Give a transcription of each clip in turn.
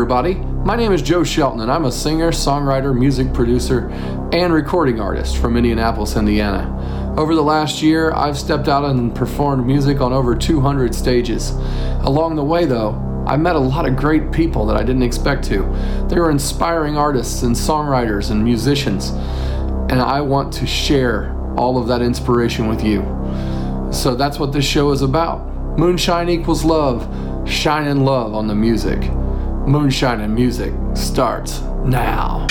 everybody. My name is Joe Shelton, and I'm a singer, songwriter, music producer, and recording artist from Indianapolis, Indiana. Over the last year, I've stepped out and performed music on over 200 stages. Along the way, though, I met a lot of great people that I didn't expect to. They were inspiring artists and songwriters and musicians, and I want to share all of that inspiration with you. So that's what this show is about. Moonshine equals love. Shine in love on the music. Moonshine and music starts now.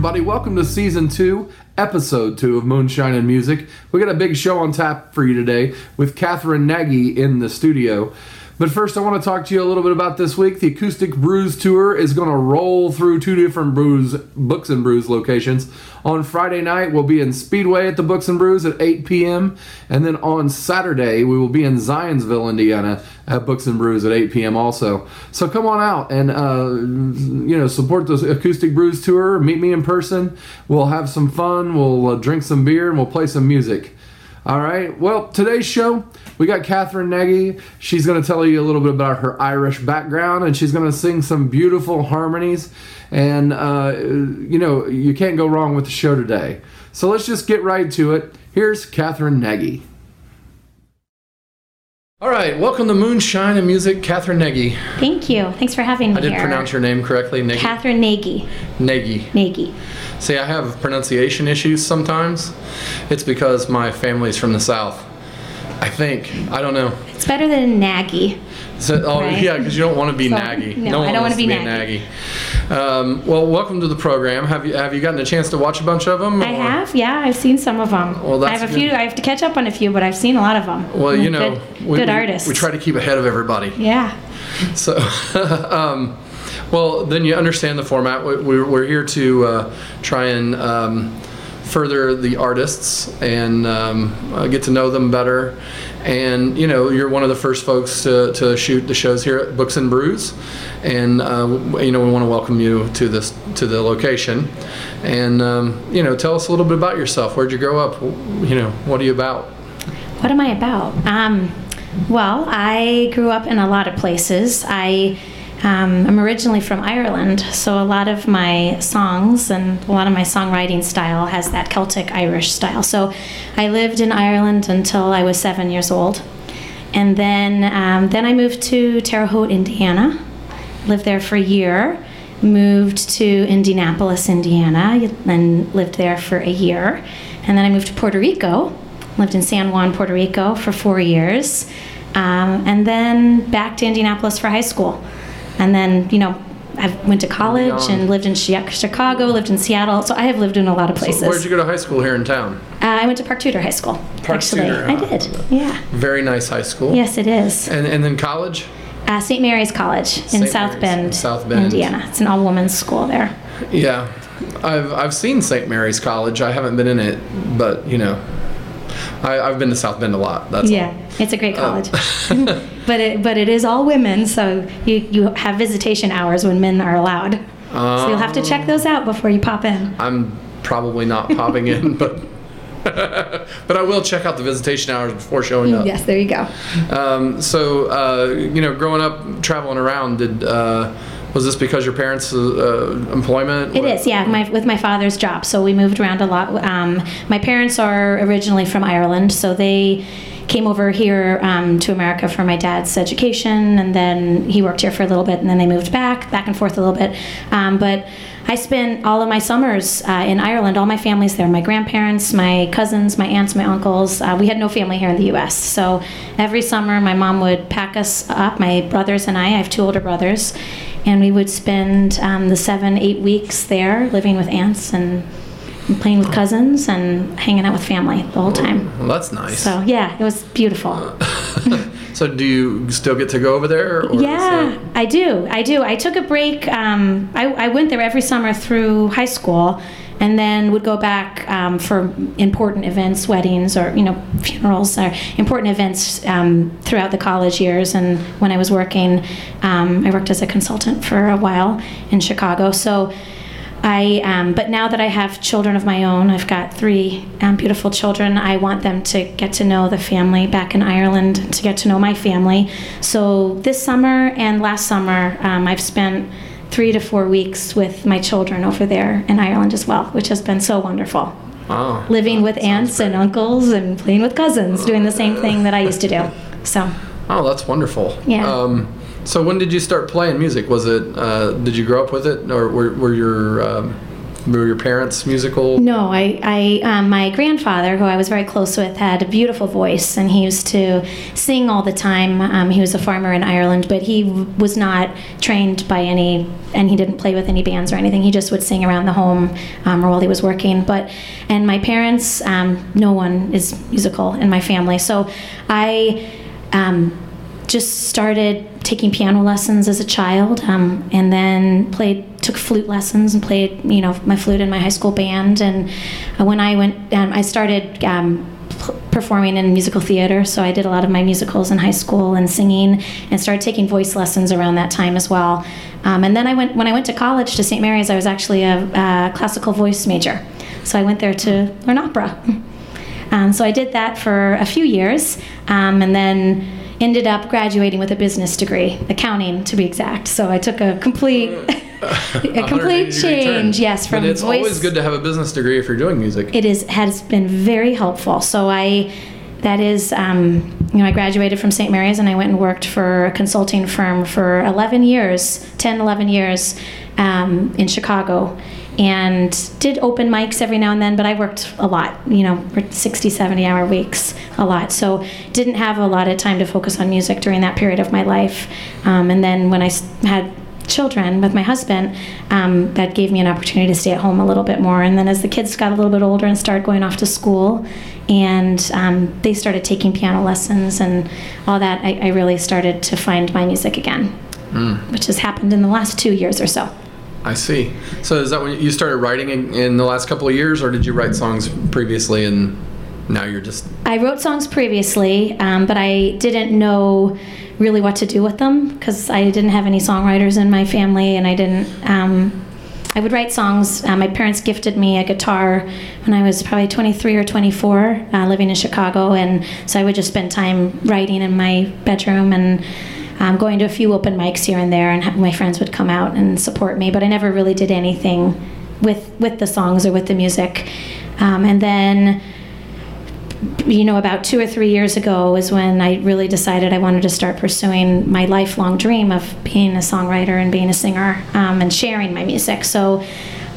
Everybody. Welcome to season two, episode two of Moonshine and Music. We got a big show on tap for you today with Catherine Nagy in the studio. But first, I want to talk to you a little bit about this week. The Acoustic Brews Tour is going to roll through two different brews, Books and Brews locations. On Friday night, we'll be in Speedway at the Books and Brews at 8 p.m. And then on Saturday, we will be in Zionsville, Indiana at Books and Brews at 8 p.m. also. So come on out and, uh, you know, support the Acoustic Brews Tour. Meet me in person. We'll have some fun. We'll uh, drink some beer and we'll play some music. All right. Well, today's show, we got Catherine Nagy. She's going to tell you a little bit about her Irish background, and she's going to sing some beautiful harmonies. And, uh, you know, you can't go wrong with the show today. So let's just get right to it. Here's Catherine Nagy. All right. Welcome to Moonshine and Music, Catherine Nagy. Thank you. Thanks for having me I did here. pronounce your name correctly, Nagy. Catherine Nagy. Nagy. Nagy. See, I have pronunciation issues sometimes. It's because my family's from the South. I think. I don't know. It's better than naggy. So, oh, Right. yeah, because you don't want to be So, naggy. no, one I don't wanna be a naggy. Um, well, welcome to the program. Have you have you gotten a chance to watch a bunch of them? I have, yeah, I've seen some of them. Well, I have a few. I have to catch up on a few, but I've seen a lot of them. Well, you know, good, we, good we- artists. We try to keep ahead of everybody. Yeah. So, um, well, then you understand the format. We- We're, we're here to uh, try and um, further the artists and um, uh, get to know them better. And you know, you're one of the first folks to, to shoot the shows here at Books and Brews, and uh, you know we want to welcome you to this to the location. And um, you know, tell us a little bit about yourself. Where'd you grow up? You know, what are you about? What am I about? Um, well, I grew up in a lot of places. I um, I'm originally from Ireland, so a lot of my songs and a lot of my songwriting style has that Celtic Irish style. So I lived in Ireland until I was seven years old, and then um, then I moved to Terre Haute, Indiana. Lived there for a year. Moved to Indianapolis, Indiana, and lived there for a year. And then I moved to Puerto Rico. Lived in San Juan, Puerto Rico for four years. Um, and then back to Indianapolis for high school. And then, you know, I went to college and lived in Chicago, lived in Seattle. So I have lived in a lot of places. Where'd you go to high school here in town? uh, I went to Park Tudor High School. Park actually, Tudor, I did. Yeah. Very nice high school. Yes, it is. And and then college? Uh, St. Mary's College in St. South Mary's Bend, in South Bend. Indiana. It's an all-women's school there. Yeah. I've I've seen St. Mary's College. I haven't been in it, but you know, I, I've been to South Bend a lot. That's Yeah, it's a great Oh. college. but it but it is all women, so you you have visitation hours when men are allowed. so you'll have to check those out before you pop in. I'm probably not popping in, but but I will check out the visitation hours before showing up. Yes, there you go. Um, so uh, you know, growing up, traveling around, did uh, was this because your parents' uh, employment? It is, yeah, my, with my father's job. So we moved around a lot. Um, my parents are originally from Ireland, so they came over here um, to America for my dad's education, and then he worked here for a little bit, and then they moved back, back and forth a little bit. Um, but I spent all of my summers uh, in Ireland. All my family's there. My grandparents, my cousins, my aunts, my uncles. Uh, we had no family here in the U.S. So every summer, my mom would pack us up, my brothers and I. I have two older brothers, and we would spend um, the seven, eight weeks there, living with aunts and playing with cousins and hanging out with family the whole time. Well, that's nice. So yeah, it was beautiful. So do you still get to go over there? Or yeah, I do. I do. I took a break. Um, I, I went there every summer through high school and then would go back um, for important events, weddings, or you know funerals, or important events um, throughout the college years. And when I was working, um, I worked as a consultant for a while in Chicago. So. I, um, but now that I have children of my own, I've got three um, beautiful children. I want them to get to know the family back in Ireland, to get to know my family. So this summer and last summer, um, I've spent three to four weeks with my children over there in Ireland as well, which has been so wonderful. Wow. Living with aunts and uncles and playing with cousins, doing the same thing that I used to do. So. Oh, that's wonderful. Yeah. Um, so when did you start playing music? Was it uh, did you grow up with it, or were, were your um, were your parents musical? No, I, I um, my grandfather, who I was very close with, had a beautiful voice, and he used to sing all the time. Um, he was a farmer in Ireland, but he was not trained by any, and he didn't play with any bands or anything. He just would sing around the home um, or while he was working. But and my parents, um, no one is musical in my family, so I um, just started taking piano lessons as a child, um, and then played took flute lessons and played you know my flute in my high school band. And uh, when I went, um, I started. Um, p- performing in musical theater so i did a lot of my musicals in high school and singing and started taking voice lessons around that time as well um, and then i went when i went to college to st mary's i was actually a, a classical voice major so i went there to learn opera um, so i did that for a few years and then ended up graduating with a business degree, accounting to be exact. So I took a complete, a complete change. Yes, from But it's voice. always good to have a business degree if you're doing music. It is has been very helpful. So I, that is, um, you know, I graduated from St. Mary's and I went and worked for a consulting firm for 11 years, 10, 11 years um, in Chicago. And did open mics every now and then, but I worked a lot, you know, 60, 70 hour weeks, a lot. So didn't have a lot of time to focus on music during that period of my life. Um, and then when I had children with my husband, um, that gave me an opportunity to stay at home a little bit more. And then as the kids got a little bit older and started going off to school, and um, they started taking piano lessons and all that, I, I really started to find my music again, which has happened in the last two years or so. I see. So is that when you started writing in, in the last couple of years, or did you write songs previously and now you're just I wrote songs previously, um, but I didn't know really what to do with them because I didn't have any songwriters in my family, and I didn't. Um, I would write songs. Uh, my parents gifted me a guitar when I was probably 23 or 24, uh, living in Chicago, and so I would just spend time writing in my bedroom and. Um, going to a few open mics here and there, and my friends would come out and support me. But I never really did anything with with the songs or with the music. Um, and then you know, about two or three years ago was when I really decided I wanted to start pursuing my lifelong dream of being a songwriter and being a singer um, and sharing my music. So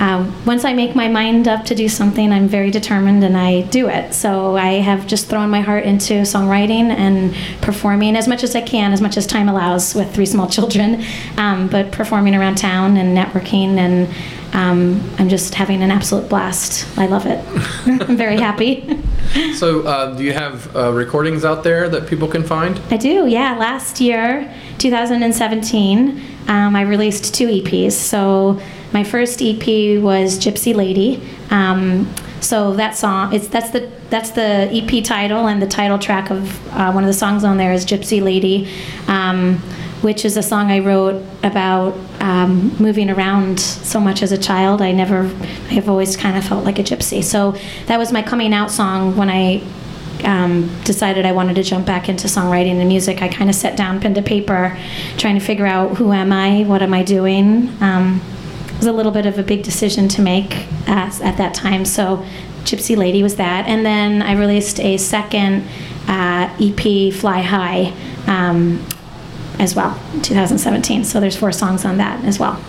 um, once I make my mind up to do something, I'm very determined and I do it. So I have just thrown my heart into songwriting and performing as much as I can, as much as time allows with three small children, um, but performing around town and networking and um, I'm just having an absolute blast. I love it. I'm very happy. so uh, do you have uh, recordings out there that people can find I do, yeah. Last year, 2017, um, I released two EPs. So my first EP was Gypsy Lady. Um, so that song, it's that's the that's the EP title, and the title track of uh, one of the songs on there is Gypsy Lady, um, which is a song I wrote about um, moving around so much as a child. I never, I have always kind of felt like a gypsy. So that was my coming out song when I um, decided I wanted to jump back into songwriting and music, I kind of sat down, pen to paper, trying to figure out who am I, what am I doing. Um, was a little bit of a big decision to make at that time. So, Gypsy Lady was that, and then I released a second uh, EP, Fly High, um, as well, 2017. So there's four songs on that as well.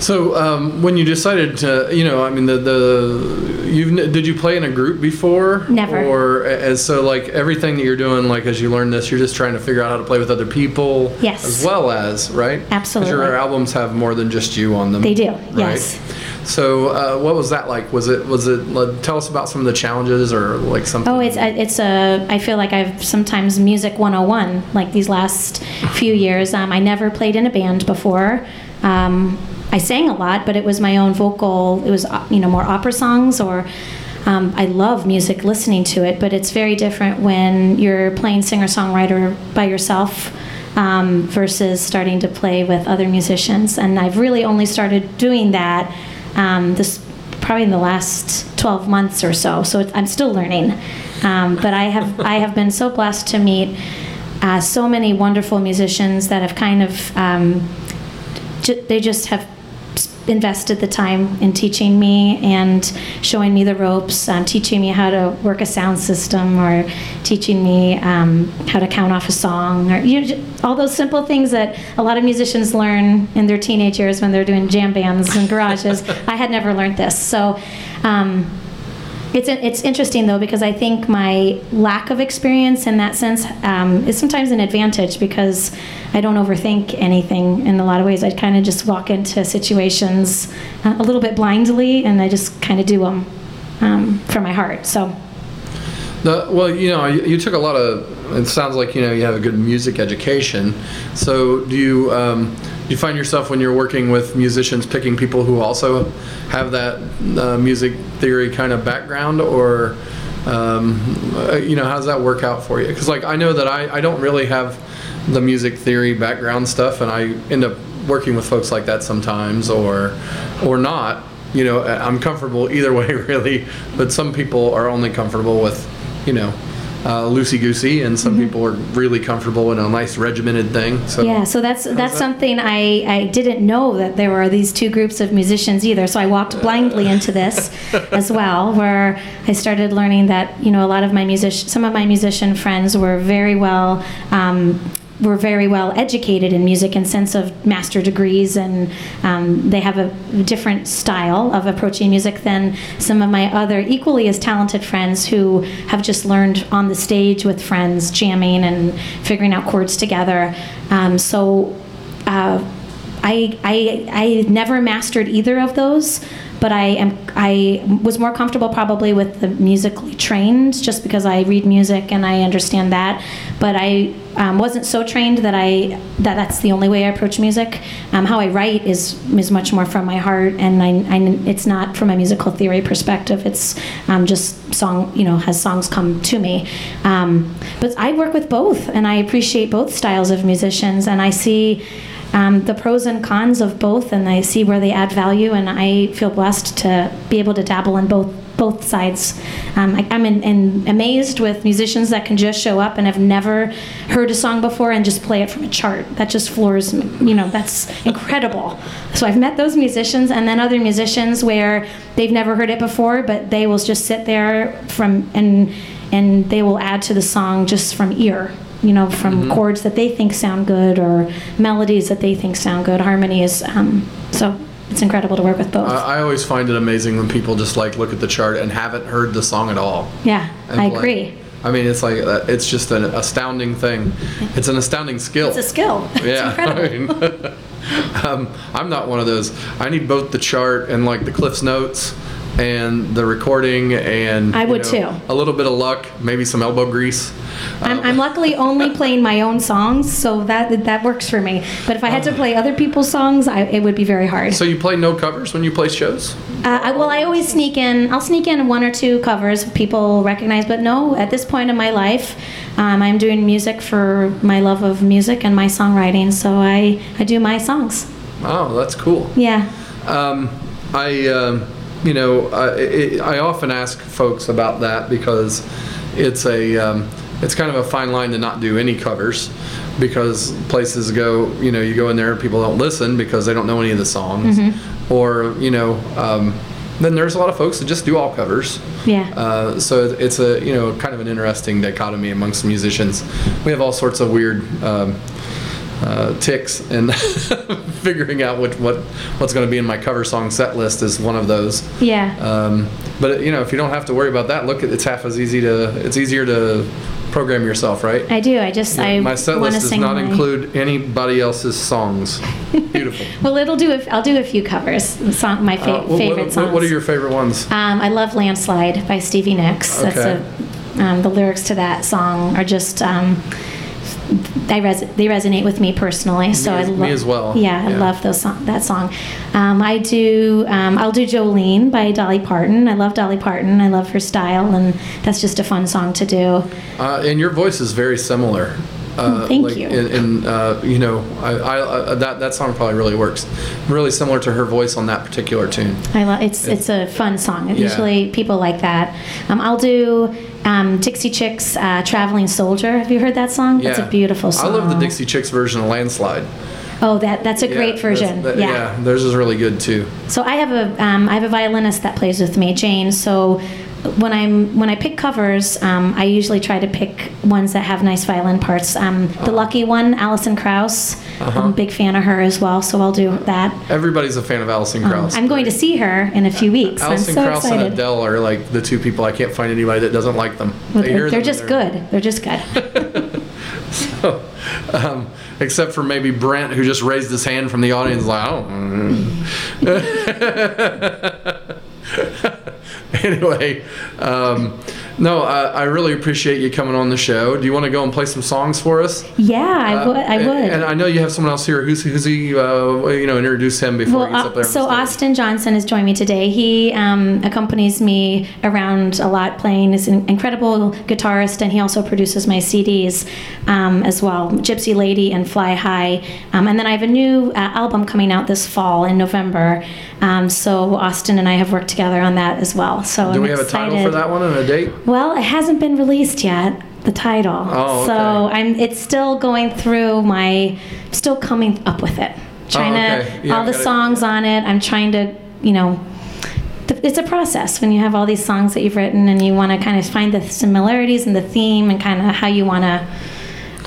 So um, when you decided to, you know, I mean, the the you did you play in a group before? Never. Or as so like everything that you're doing, like as you learn this, you're just trying to figure out how to play with other people. Yes. As well as right. Absolutely. your albums have more than just you on them. They do, Right. yes. So uh, what was that like? Was it was it? Like, tell us about some of the challenges or like something. Oh, it's it's a. I feel like I've sometimes music 101. Like these last few years, um, I never played in a band before. Um, I sang a lot, but it was my own vocal. It was you know more opera songs or. Um, I love music, listening to it, but it's very different when you're playing singer songwriter by yourself um, versus starting to play with other musicians. And I've really only started doing that um, this probably in the last 12 months or so. So I'm still learning, um, but I have I have been so blessed to meet uh, so many wonderful musicians that have kind of um, they just have invested the time in teaching me and showing me the ropes, um, teaching me how to work a sound system, or teaching me um, how to count off a song, or you know, all those simple things that a lot of musicians learn in their teenage years when they're doing jam bands and garages. I had never learned this, so. Um, it's, it's interesting though because I think my lack of experience in that sense um, is sometimes an advantage because I don't overthink anything in a lot of ways. I kind of just walk into situations uh, a little bit blindly and I just kind of do them um, from my heart. So The, well, you know, you, you took a lot of. It sounds like you know you have a good music education. So do you um, you find yourself when you're working with musicians picking people who also have that uh, music theory kind of background, or um, uh, you know how does that work out for you? Because like I know that I, I don't really have the music theory background stuff, and I end up working with folks like that sometimes, or or not. You know, I'm comfortable either way, really. But some people are only comfortable with, you know, uh, loosey goosey, and some people are really comfortable in a nice regimented thing. So yeah, so that's that's that? something I, I didn't know that there were these two groups of musicians either. So I walked blindly into this as well, where I started learning that you know a lot of my music, some of my musician friends were very well. Um, were very well educated in music and sense of master degrees and um, they have a different style of approaching music than some of my other equally as talented friends who have just learned on the stage with friends jamming and figuring out chords together. Um, so uh, I, I, I never mastered either of those, but I am I was more comfortable probably with the musically trained, just because I read music and I understand that. But I um, wasn't so trained that I that that's the only way I approach music. Um, how I write is is much more from my heart, and I, I it's not from a musical theory perspective. It's um, just song you know has songs come to me. Um, but I work with both, and I appreciate both styles of musicians, and I see um, the pros and cons of both, and I see where they add value. And I feel blessed to be able to dabble in both both sides. Um, I, I'm in, in amazed with musicians that can just show up and have never heard a song before and just play it from a chart. That just floors me. You know, that's incredible. So I've met those musicians, and then other musicians where they've never heard it before, but they will just sit there from and and they will add to the song just from ear you know, from chords that they think sound good or melodies that they think sound good, harmonies. Um, so it's incredible to work with both. I, I always find it amazing when people just like look at the chart and haven't heard the song at all. yeah, I play. agree. I mean, it's like uh, it's just an astounding thing. It's an astounding skill. It's a skill. It's yeah. I mean, um, I'm not one of those. I need both the chart and like the Cliff's notes and the recording and I you would know, too. A little bit of luck, maybe some elbow grease. I'm, I'm luckily only playing my own songs, so that that works for me. But if I had to play other people's songs, I, it would be very hard. So you play no covers when you play shows? Uh, I, well, I always sneak in. I'll sneak in one or two covers people recognize, but no. At this point in my life, um, I'm doing music for my love of music and my songwriting. So I I do my songs. Oh, that's cool. Yeah. Um, I, um, you know, I, it, I often ask folks about that because it's a, um, it's kind of a fine line to not do any covers because places go, you know, you go in there and people don't listen because they don't know any of the songs, or you know, um, then there's a lot of folks that just do all covers. Yeah. Uh, so it's a you know kind of an interesting dichotomy amongst musicians. We have all sorts of weird um, uh, ticks, and figuring out what, what what's going to be in my cover song set list is one of those. Yeah. Um, but you know, if you don't have to worry about that, look, it's half as easy to. It's easier to program yourself, right? I do. I just I my set list does not my- include anybody else's songs. Beautiful. Well, it'll do. If, I'll do a few covers. Song, my fa- Uh, what- favorite what, songs. What are your favorite ones? Um, I love "Landslide" by Stevie Nicks. That's Okay. a, um, the lyrics to that song are just. Um, I res- they resonate with me personally, so Me I love. me as well. Yeah, I love those song- that song. Um, I do. Um, I'll do "Jolene" by Dolly Parton. I love Dolly Parton. I love her style, and that's just a fun song to do. Uh, and your voice is very similar. Uh, Oh, thank like you. And, uh, you know, I, I, uh, that that song probably really works. Really similar to her voice on that particular tune. I love it's it's a fun song. Yeah. Usually people like that. Um, I'll do um, Dixie Chicks uh, "Traveling Soldier." Have you heard that song? That's a beautiful song. I love the Dixie Chicks version of Landslide. Oh, that that's a Yeah, great version. that- yeah. theirs is really good too. So I have a um, I have a violinist that plays with me, Jane. So when I'm when I pick covers, um, I usually try to pick ones that have nice violin parts. Um, Uh-huh. the lucky one, Alison Krauss. I'm a big fan of her as well, so I'll do that. Everybody's a fan of Alison Krauss. Um, I'm going to see her in a few weeks. Alison so Krauss and. Adele are like the two people I can't find anybody that doesn't like them. Well, They they're them just and good. They're just good. um, except for maybe Brent, who just raised his hand from the audience, like, I don't. anyway, um, no, I, I really appreciate you coming on the show. Do you want to go and play some songs for us? Yeah, I would. I Uh, would. And I know you have someone else here. Who's who's he? Uh, you know, introduce him before he gets Well, up there. uh, so the. Austin Johnson has joined me today. He um, accompanies me around a lot, playing. He's an incredible guitarist, and he also produces my CDs um, as well, Gypsy Lady and Fly High. Um, and then I have a new uh, album coming out this fall in November. Um, so Austin and I have worked together on that as well. So Do I'm we have a title for that one and a date? Well, it hasn't been released yet. The title. Oh, So. I'm. It's still going through my. Still coming up with it. Trying Oh, okay. to Yeah, all the got it. songs on it. I'm trying to, you know. th- It's a process when you have all these songs that you've written and you want to kind of find the similarities and the theme and kind of how you want to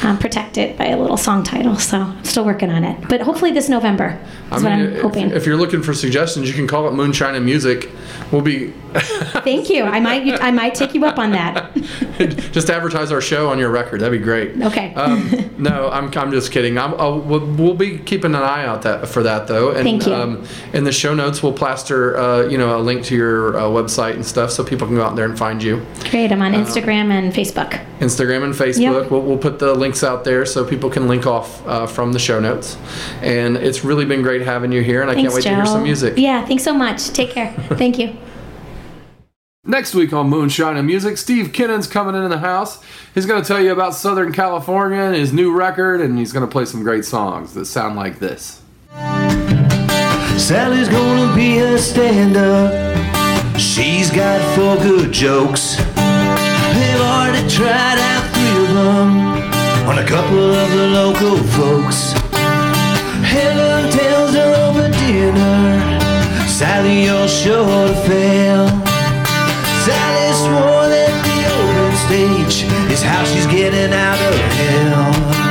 um, protect it by a little song title. So I'm still working on it. But hopefully this November I is what I'm if- hoping. If, you're looking for suggestions, you can call it Moonshine and Music. We'll be Thank you. I might I might take you up on that. just advertise our show on your record. That'd be great. Okay. Um, no, I'm, I'm just kidding. I'm, I'll, we'll, we'll be keeping an eye out that for that though. And, Thank you. Um, in the show notes, we'll plaster uh, you know a link to your uh, website and stuff, so people can go out there and find you. Great. I'm Uh, on Instagram and Facebook. Instagram and Facebook. We'll, we'll put the links out there so people can link off uh, from the show notes. And it's really been great having you here, and I Thanks, can't wait Joe. to hear some music. Yeah, thanks so much. Take care. Thank you. Next week on Moonshine and Music, Steve Kinnon's coming in the house. He's going to tell you about Southern California and his new record, and he's going to play some great songs that sound like this. Sally's gonna be a stand up. She's got four good jokes. They've already tried out three of them on a couple of the local folks. Helen tells her over dinner, Sally, you're sure to fail. Swore the open stage is how she's getting out of hell.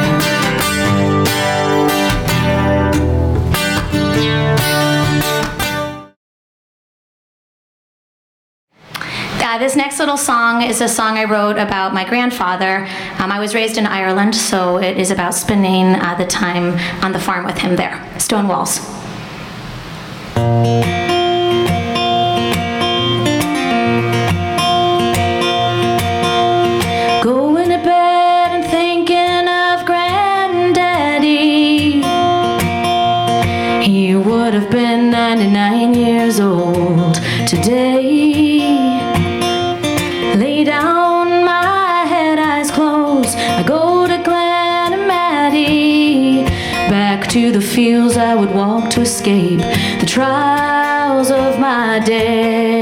Uh, this next little song is a song I wrote about my grandfather. Um, I was raised in Ireland, so it is about spending uh, the time on the farm with him there. Stone Walls. He would have been 99 years old today. Lay down my head, eyes closed. I go to Glenamaddy. Back to the fields I would walk to escape the trials of my day.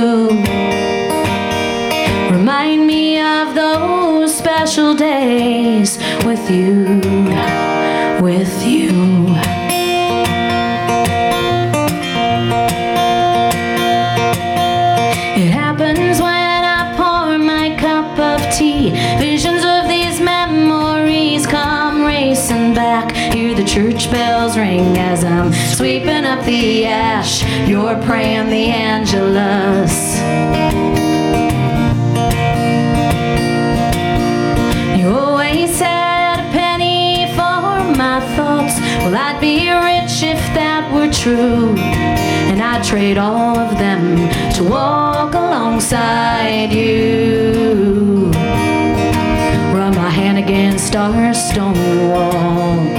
place with you, with you. It happens when I pour my cup of tea. Visions of these memories come racing back. Hear the church bells ring as I'm sweeping up the ash. You're praying the Angelus. true. And I'd trade all of them to walk alongside you. Rub my hand against our stone wall.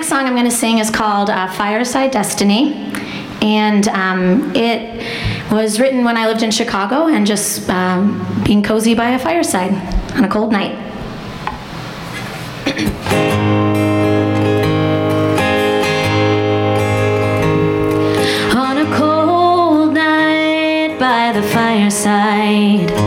next song I'm going to sing is called uh, Fireside Destiny. And um, it was written when I lived in Chicago and just um, being cozy by a fireside on a cold night. fireside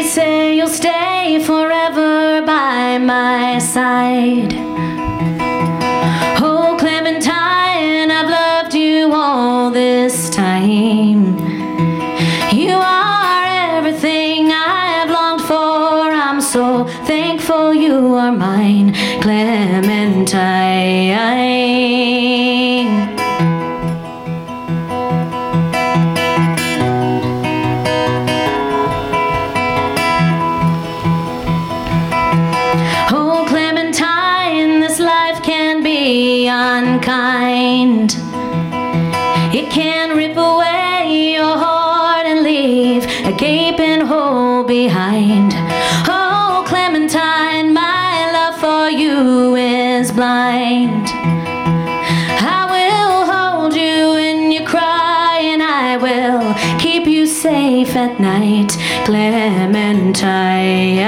They say you'll stay forever by my side. Oh, Clementine.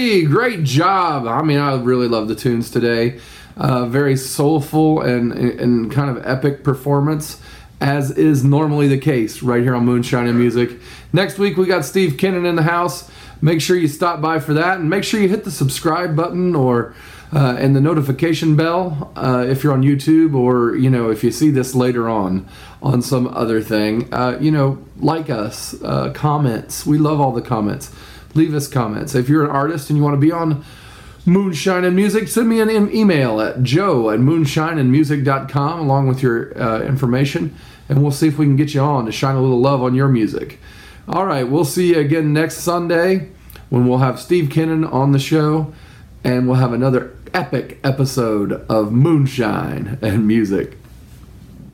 Great job. I mean, I really love the tunes today. Uh, very soulful and, and kind of epic performance, as is normally the case right here on Moonshine and Music. Next week, we got Steve Kennan in the house. Make sure you stop by for that and make sure you hit the subscribe button or uh, and the notification bell uh, if you're on YouTube or you know if you see this later on on some other thing. Uh, you know, like us, uh, comments. We love all the comments. Leave us comments. If you're an artist and you want to be on Moonshine and Music, send me an email at joe at moonshineandmusic.com along with your uh, information, and we'll see if we can get you on to shine a little love on your music. All right, we'll see you again next Sunday when we'll have Steve Kennon on the show, and we'll have another epic episode of Moonshine and Music.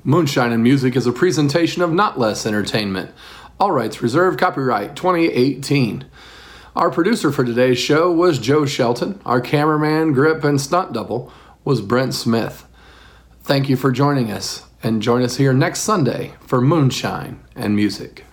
Moonshine and Music is a presentation of Not Less Entertainment. All rights reserved, copyright 2018. Our producer for today's show was Joe Shelton. Our cameraman, grip, and stunt double was Brent Smith. Thank you for joining us, and join us here next Sunday for Moonshine and Music.